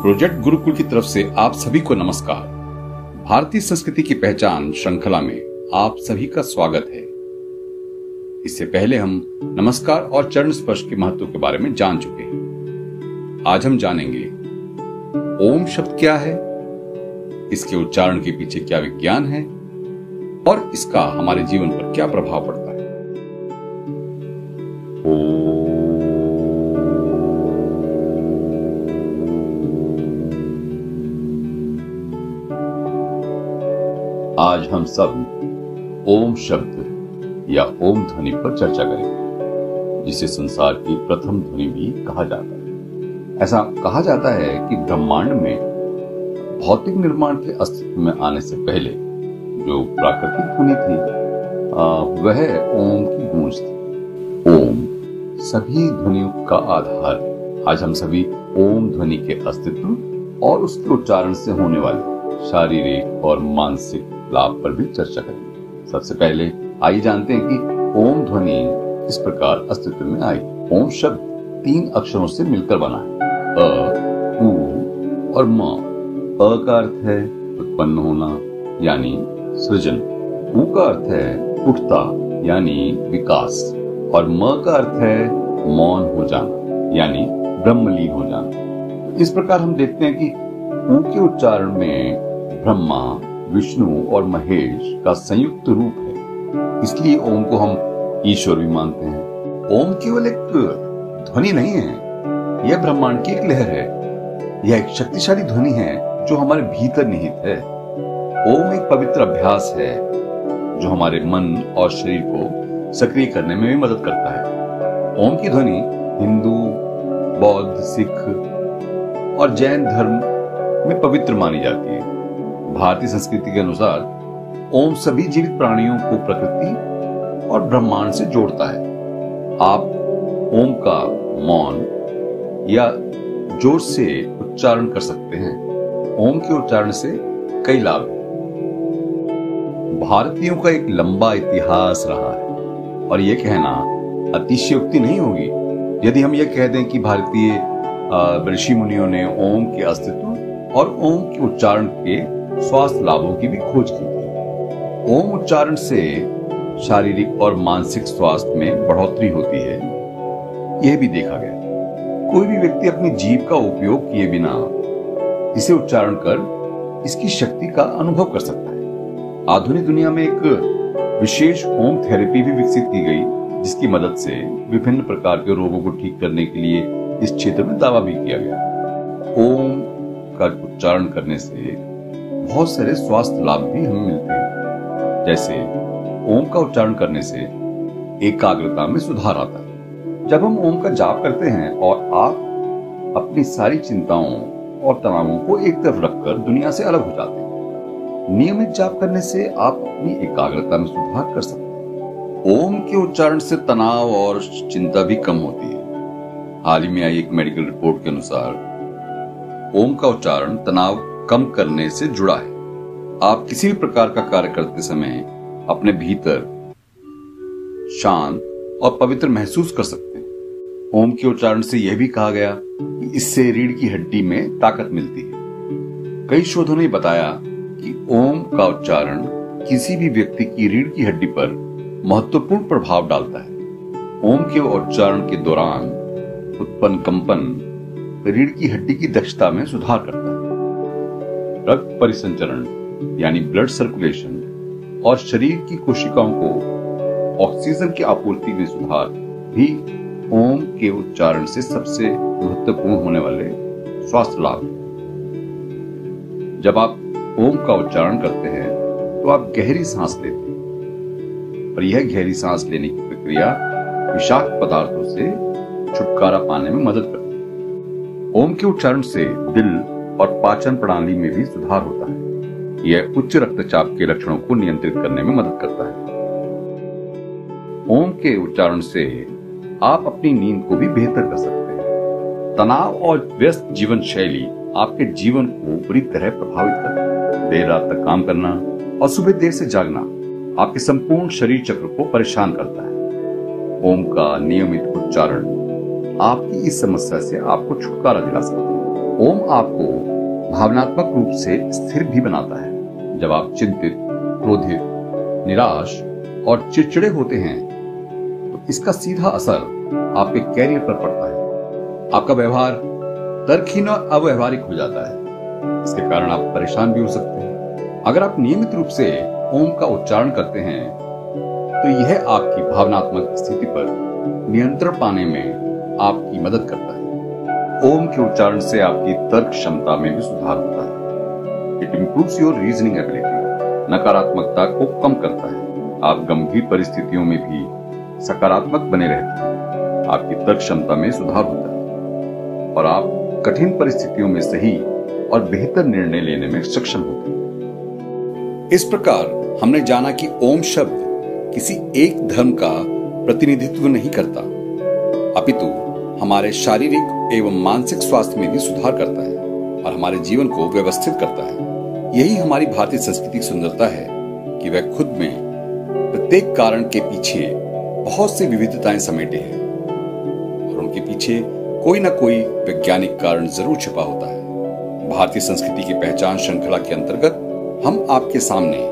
Project Gurukul की तरफ़ से आप सभी को नमस्कार। भारतीय संस्कृति की पहचान श्रृंखला में आप सभी का स्वागत है। इससे पहले हम नमस्कार और चरण स्पर्श के महत्व के बारे में जान चुके हैं। आज हम जानेंगे, ओम शब्द क्या है? इसके उच्चारण के पीछे क्या विज्ञान है? और इसका हमारे जीवन पर क्या प्रभाव पड़ता है? आज हम सब ओम शब्द या ओम ध्वनि पर चर्चा करेंगे, जिसे संसार की प्रथम ध्वनि भी कहा जाता है। ऐसा कहा जाता है कि ब्रह्मांड में भौतिक निर्माण के अस्तित्व में आने से पहले जो प्राकृतिक ध्वनि थी वह ओम की गूंज थी। ओम सभी ध्वनियों का आधार आज हम सभी ओम ध्वनि के अस्तित्व और उसके उच्चारण से होने वाले शारीरिक और मानसिक लाभ पर भी चर्चा करेंगे। सबसे पहले आइए जानते हैं कि ओम ध्वनि किस प्रकार अस्तित्व में आई। ओम शब्द तीन अक्षरों से मिलकर बना है। अ, उ और म। अ का अर्थ है उत्पन्न होना, यानी सृजन। उ का अर्थ है उठता, यानी विकास। और म का अर्थ है मौन हो जाना, यानी ब्रह्मलीन हो जाना। इस प्रकार हम देखते हैं कि ऊ के उच्चारण में ब्रह्मा विष्णु और महेश का संयुक्त रूप है। इसलिए ओम को हम ईश्वर भी मानते हैं। ओम केवल एक ध्वनि नहीं है। यह ब्रह्मांड की एक लहर है। यह एक शक्तिशाली ध्वनि है जो हमारे भीतर निहित है। ओम एक पवित्र अभ्यास है, जो हमारे मन और शरीर को सक्रिय करने में भी मदद करता है। ओम की ध्वनि हिंदू, बौद्ध, सिख और जैन धर्म में पवित्र मानी जाती है। भारतीय संस्कृति के अनुसार, ओम सभी जीवित प्राणियों को प्रकृति और ब्रह्मांड से जोड़ता है। आप ओम का मौन या ज़ोर से उच्चारण कर सकते हैं। ओम के उच्चारण से कई लाभ भारतीयों का एक लंबा इतिहास रहा है और यह कहना अतिशयोक्ति नहीं होगी। यदि हम यह कह दें कि भारतीय ऋषि मुनियों ने ओम के अस्तित्व और ओम के उच्चारण के स्वास्थ्य लाभों की भी खोज की थी ओम उच्चारण से शारीरिक और मानसिक स्वास्थ्य में बढ़ोतरी होती है। यह भी देखा गया। कोई भी व्यक्ति अपनी जीव का उपयोग किए बिना इसे उच्चारण कर इसकी शक्ति का अनुभव कर सकता है। आधुनिक दुनिया में एक विशेष ओम थेरेपी भी विकसित की गई, जिसकी मदद से विभिन्न प्रकार के रोगों को ठीक करने के लिए इस क्षेत्र में दावा भी किया गया। ओम का उच्चारण करने से बहुत सारे स्वास्थ्य लाभ भी हमें मिलते हैं। जैसे, ओम का उच्चारण करने से एकाग्रता में सुधार आता है। जब हम ओम का जाप करते हैं और आप अपनी सारी चिंताओं और तनावों को एक तरफ़ रखकर दुनिया से अलग हो जाते हैं, नियमित जाप करने से आप अपनी एकाग्रता में सुधार कर सकते हैं। ओम के उच्चारण से तनाव और चिंता भी कम होती है। हाल ही में आई एक मेडिकल रिपोर्ट के अनुसार, ओम का उच्चारण तनाव कम करने से जुड़ा है। आप किसी भी प्रकार का कार्य करते समय अपने भीतर शांत और पवित्र महसूस कर सकते हैं। ओम के उच्चारण से यह भी कहा गया कि इससे रीढ़ की हड्डी में ताकत मिलती है। कई शोधों ने बताया कि ओम का उच्चारण किसी भी व्यक्ति की रीढ़ की हड्डी पर महत्वपूर्ण प्रभाव डालता है। ओम के उच्चारण के दौरान उत्पन्न कंपन रीढ़ की हड्डी की दक्षता में सुधार करता है। रक्त परिसंचरण, यानी ब्लड सर्कुलेशन और शरीर की कोशिकाओं को ऑक्सीजन की आपूर्ति में सुधार भी ओम के उच्चारण से सबसे महत्वपूर्ण होने वाले स्वास्थ्य लाभ जब आप ओम का उच्चारण करते हैं तो आप गहरी सांस लेते हैं। और यह गहरी सांस लेने की प्रक्रिया विषाक्त पदार्थों से छुटकारा पाने में मदद करती है। ओम के उच्चारण से दिल और पाचन प्रणाली में भी सुधार होता है। यह उच्च रक्तचाप के लक्षणों को नियंत्रित करने में मदद करता है। ओम के उच्चारण से आप अपनी नींद को भी बेहतर कर सकते हैं। तनाव और व्यस्त जीवन शैली आपके जीवन को बुरी तरह प्रभावित करती है। देर रात तक काम करना और सुबह देर से जागना आपके संपूर्ण शरीर चक्र को परेशान करता है। ओम का नियमित उच्चारण आपकी इस समस्या से आपको छुटकारा दिला सकता है। ओम आपको भावनात्मक रूप से स्थिर भी बनाता है। जब आप चिंतित, क्रोधित, निराश और चिड़चिड़े होते हैं तो इसका सीधा असर आपके कैरियर पर पड़ता है। आपका व्यवहार तर्कहीन और अव्यवहारिक हो जाता है। इसके कारण आप परेशान भी हो सकते हैं। अगर आप नियमित रूप से ओम का उच्चारण करते हैं तो यह आपकी भावनात्मक स्थिति पर नियंत्रण पाने में आपकी मदद करता है। ओम के उच्चारण से आपकी तर्क क्षमता में भी सुधार होता है। It improve your reasoning ability नकारात्मकता को कम करता है। आप गंभीर परिस्थितियों में भी सकारात्मक बने रहते हैं। आपकी तर्क क्षमता में सुधार होता है। और आप कठिन परिस्थितियों में सही और बेहतर निर्णय लेने में सक्षम होते हैं। इस प्रकार हमने जाना कि ओम शब्द किसी एक धर्म का प्रतिनिधित्व नहीं करता। अपितु हमारे शारीरिक एवं मानसिक स्वास्थ्य में भी सुधार करता है और हमारे जीवन को व्यवस्थित करता है। यही हमारी भारतीय संस्कृति की सुंदरता है कि वह खुद में प्रत्येक कारण के पीछे बहुत सी विविधताएँ समेटे हैं और उनके पीछे कोई ना कोई वैज्ञानिक कारण ज़रूर छिपा होता है। भारतीय संस्कृति की पहचान श्रृंखला के अंतर्गत हम आपके सामने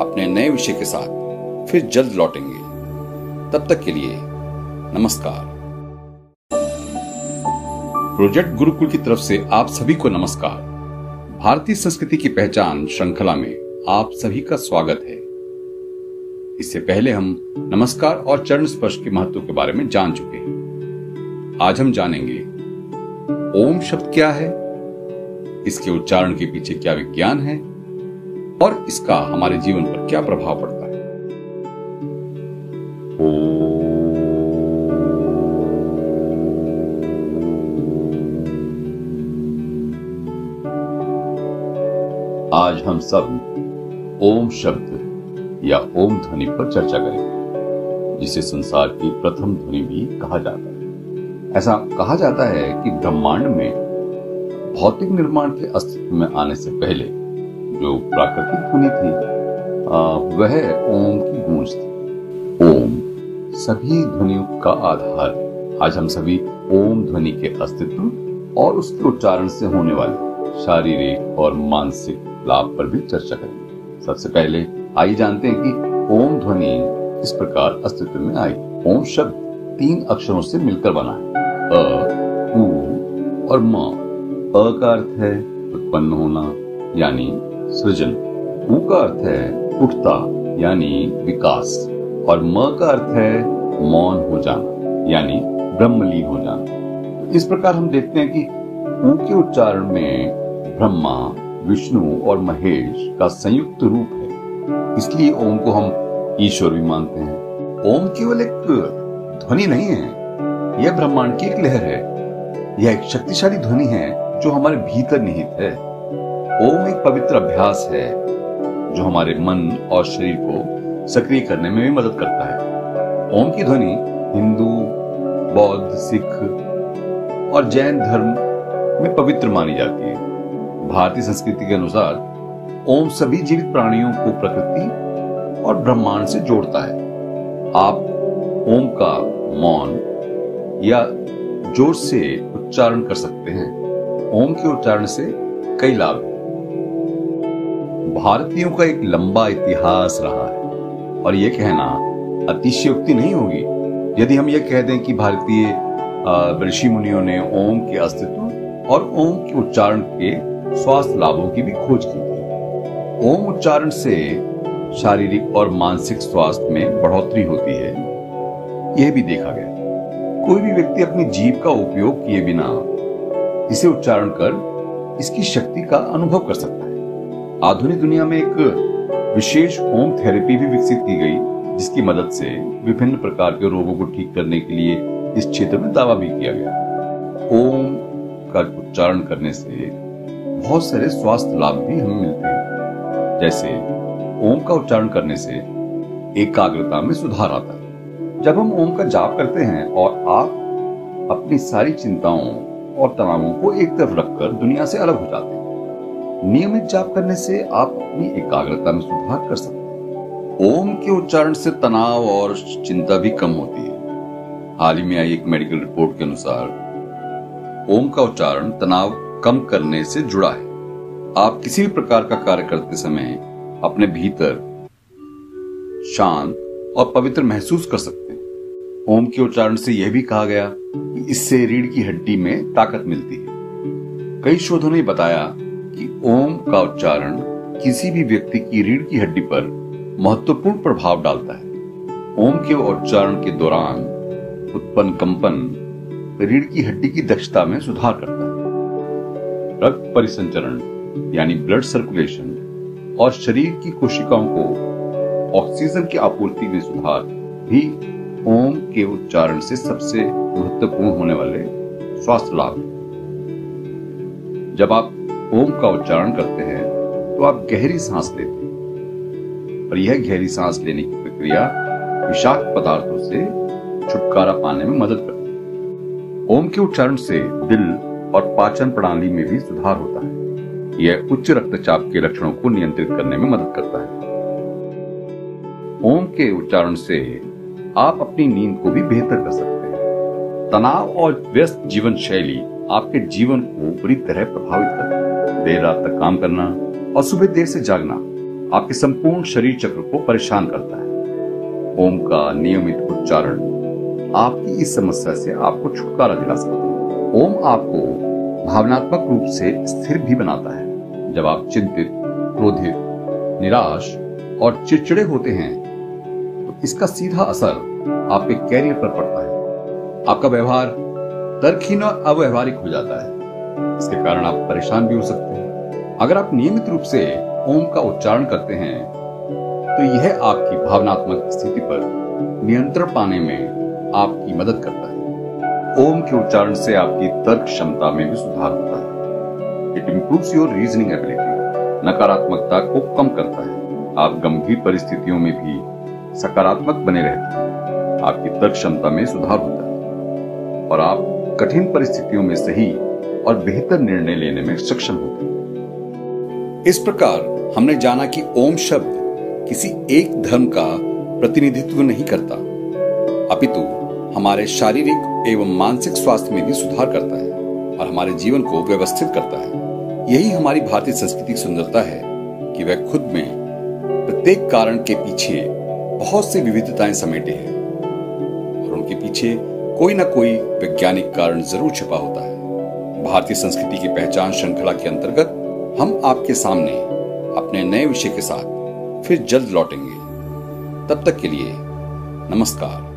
अपने नए विषय के साथ फिर जल्द लौटेंगे। तब तक के लिए नमस्कार। प्रोजेक्ट गुरुकुल की तरफ़ से आप सभी को नमस्कार। भारतीय संस्कृति की पहचान श्रृंखला में आप सभी का स्वागत है। इससे पहले हम नमस्कार और चरण स्पर्श के महत्व के बारे में जान चुके हैं। आज हम जानेंगे, ओम शब्द क्या है? इसके उच्चारण के पीछे क्या विज्ञान है? और इसका हमारे जीवन पर क्या प्रभाव पड़ता है? आज हम सब ओम शब्द या ओम ध्वनि पर चर्चा करेंगे, जिसे संसार की प्रथम ध्वनि भी कहा जाता है। ऐसा कहा जाता है कि ब्रह्मांड में भौतिक निर्माण के अस्तित्व में आने से पहले जो प्राकृतिक ध्वनि थी वह ओम की गूंज थी। ओम सभी ध्वनियों का आधार आज हम सभी ओम ध्वनि के अस्तित्व और उसके उच्चारण से होने वाले शारीरिक और मानसिक लाभ पर भी चर्चा करेंगे। सबसे पहले आइए जानते हैं कि ओम ध्वनि किस प्रकार अस्तित्व में आई ओम शब्द तीन अक्षरों से मिलकर बना है। अ, उ और म। अ का अर्थ है उत्पन्न होना, यानी सृजन। उ का अर्थ है उठता, यानी विकास। और म का अर्थ है मौन हो जाना, यानी ब्रह्मलीन हो जाना। इस प्रकार हम देखते हैं कि ऊ के उच्चारण में ब्रह्मा विष्णु और महेश का संयुक्त रूप है। इसलिए ओम को हम ईश्वर भी मानते हैं। ओम केवल एक ध्वनि नहीं है, यह ब्रह्मांड की एक लहर है। यह एक शक्तिशाली ध्वनि है जो हमारे भीतर निहित है। ओम एक पवित्र अभ्यास है, जो हमारे मन और शरीर को सक्रिय करने में भी मदद करता है। ओम की ध्वनि हिंदू, बौद्ध, सिख और जैन धर्म में पवित्र मानी जाती है। भारतीय संस्कृति के अनुसार, ओम सभी जीवित प्राणियों को प्रकृति और ब्रह्मांड से जोड़ता है। आप ओम का मौन या ज़ोर से उच्चारण कर सकते हैं। ओम के उच्चारण से कई लाभ भारतीयों का एक लंबा इतिहास रहा है और यह कहना अतिशयोक्ति नहीं होगी। यदि हम यह कह दें कि भारतीय ऋषि मुनियों ने ओम के अस्तित्व और ओम के उच्चारण के स्वास्थ्य लाभों की भी खोज की थी ओम उच्चारण से शारीरिक और मानसिक स्वास्थ्य में बढ़ोतरी होती है। यह भी देखा गया। कोई भी व्यक्ति अपनी जीव का उपयोग किए बिना इसे उच्चारण कर इसकी शक्ति का अनुभव कर सकता है। आधुनिक दुनिया में एक विशेष होम थेरेपी भी विकसित की गई, जिसकी मदद से विभिन्न प्रकार के रोगों को ठीक करने के लिए इस क्षेत्र में दावा भी किया गया। ओम का उच्चारण करने से बहुत सारे स्वास्थ्य लाभ भी हमें मिलते हैं। जैसे ओम का उच्चारण करने से एकाग्रता में सुधार आता है। जब हम ओम का जाप करते हैं और आप अपनी सारी चिंताओं और तनावों को एक तरफ़ रखकर दुनिया से अलग हो जाते हैं, नियमित जाप करने से आप अपनी एकाग्रता में सुधार कर सकते हैं। ओम के उच्चारण से तनाव और चिंता भी कम होती है। हाल ही में आई एक मेडिकल रिपोर्ट के अनुसार ओम का उच्चारण तनाव कम करने से जुड़ा है। आप किसी भी प्रकार का कार्य करते समय अपने भीतर शांत और पवित्र महसूस कर सकते हैं। ओम के उच्चारण से यह भी कहा गया कि इससे रीढ़ की हड्डी में ताकत मिलती है। कई शोधों ने बताया कि ओम का उच्चारण किसी भी व्यक्ति की रीढ़ की हड्डी पर महत्वपूर्ण प्रभाव डालता है। ओम के उच्चारण के दौरान उत्पन्न कंपन रीढ़ की हड्डी की दक्षता में सुधार करता है। रक्त परिसंचरण, यानी ब्लड सर्कुलेशन और शरीर की कोशिकाओं को ऑक्सीजन की आपूर्ति में सुधार भी ओम के उच्चारण से सबसे महत्वपूर्ण होने वाले स्वास्थ्य लाभ जब आप ओम का उच्चारण करते हैं तो आप गहरी सांस लेते हैं। और यह गहरी सांस लेने की प्रक्रिया विषाक्त पदार्थों से छुटकारा पाने में मदद करती है। ओम के उच्चारण से दिल और पाचन प्रणाली में भी सुधार होता है। यह उच्च रक्तचाप के लक्षणों को नियंत्रित करने में मदद करता है। ओम के उच्चारण से आप अपनी नींद को भी बेहतर कर सकते हैं। तनाव और व्यस्त जीवन शैली आपके जीवन को बुरी तरह प्रभावित करती है। देर रात तक काम करना और सुबह देर से जागना आपके संपूर्ण शरीर चक्र को परेशान करता है। ओम का नियमित उच्चारण आपकी इस समस्या से आपको छुटकारा दिला सकता है। ओम आपको भावनात्मक रूप से स्थिर भी बनाता है। जब आप चिंतित, क्रोधित, निराश और चिड़चिड़े होते हैं तो इसका सीधा असर आपके कैरियर पर पड़ता है। आपका व्यवहार तर्कहीन और अव्यवहारिक हो जाता है। इसके कारण आप परेशान भी हो सकते हैं। अगर आप नियमित रूप से ओम का उच्चारण करते हैं तो यह आपकी भावनात्मक स्थिति पर नियंत्रण पाने में आपकी मदद करता है। ओम के उच्चारण से आपकी तर्क क्षमता में भी सुधार होता है। It improves your reasoning ability नकारात्मकता को कम करता है। आप गंभीर परिस्थितियों में भी सकारात्मक बने रहते हैं। आपकी तर्क क्षमता में सुधार होता है। और आप कठिन परिस्थितियों में सही और बेहतर निर्णय लेने में सक्षम होते हैं। इस प्रकार हमने जाना कि ओम शब्द किसी एक धर्म का प्रतिनिधित्व नहीं करता। अपितु हमारे शारीरिक एवं मानसिक स्वास्थ्य में भी सुधार करता है और हमारे जीवन को व्यवस्थित करता है। यही हमारी भारतीय संस्कृति की सुंदरता है कि वह खुद में प्रत्येक कारण के पीछे बहुत सी विविधताएँ समेटे हैं और उनके पीछे कोई ना कोई वैज्ञानिक कारण ज़रूर छिपा होता है। भारतीय संस्कृति की पहचान श्रृंखला के अंतर्गत हम आपके सामने अपने नए विषय के साथ फिर जल्द लौटेंगे। तब तक के लिए नमस्कार।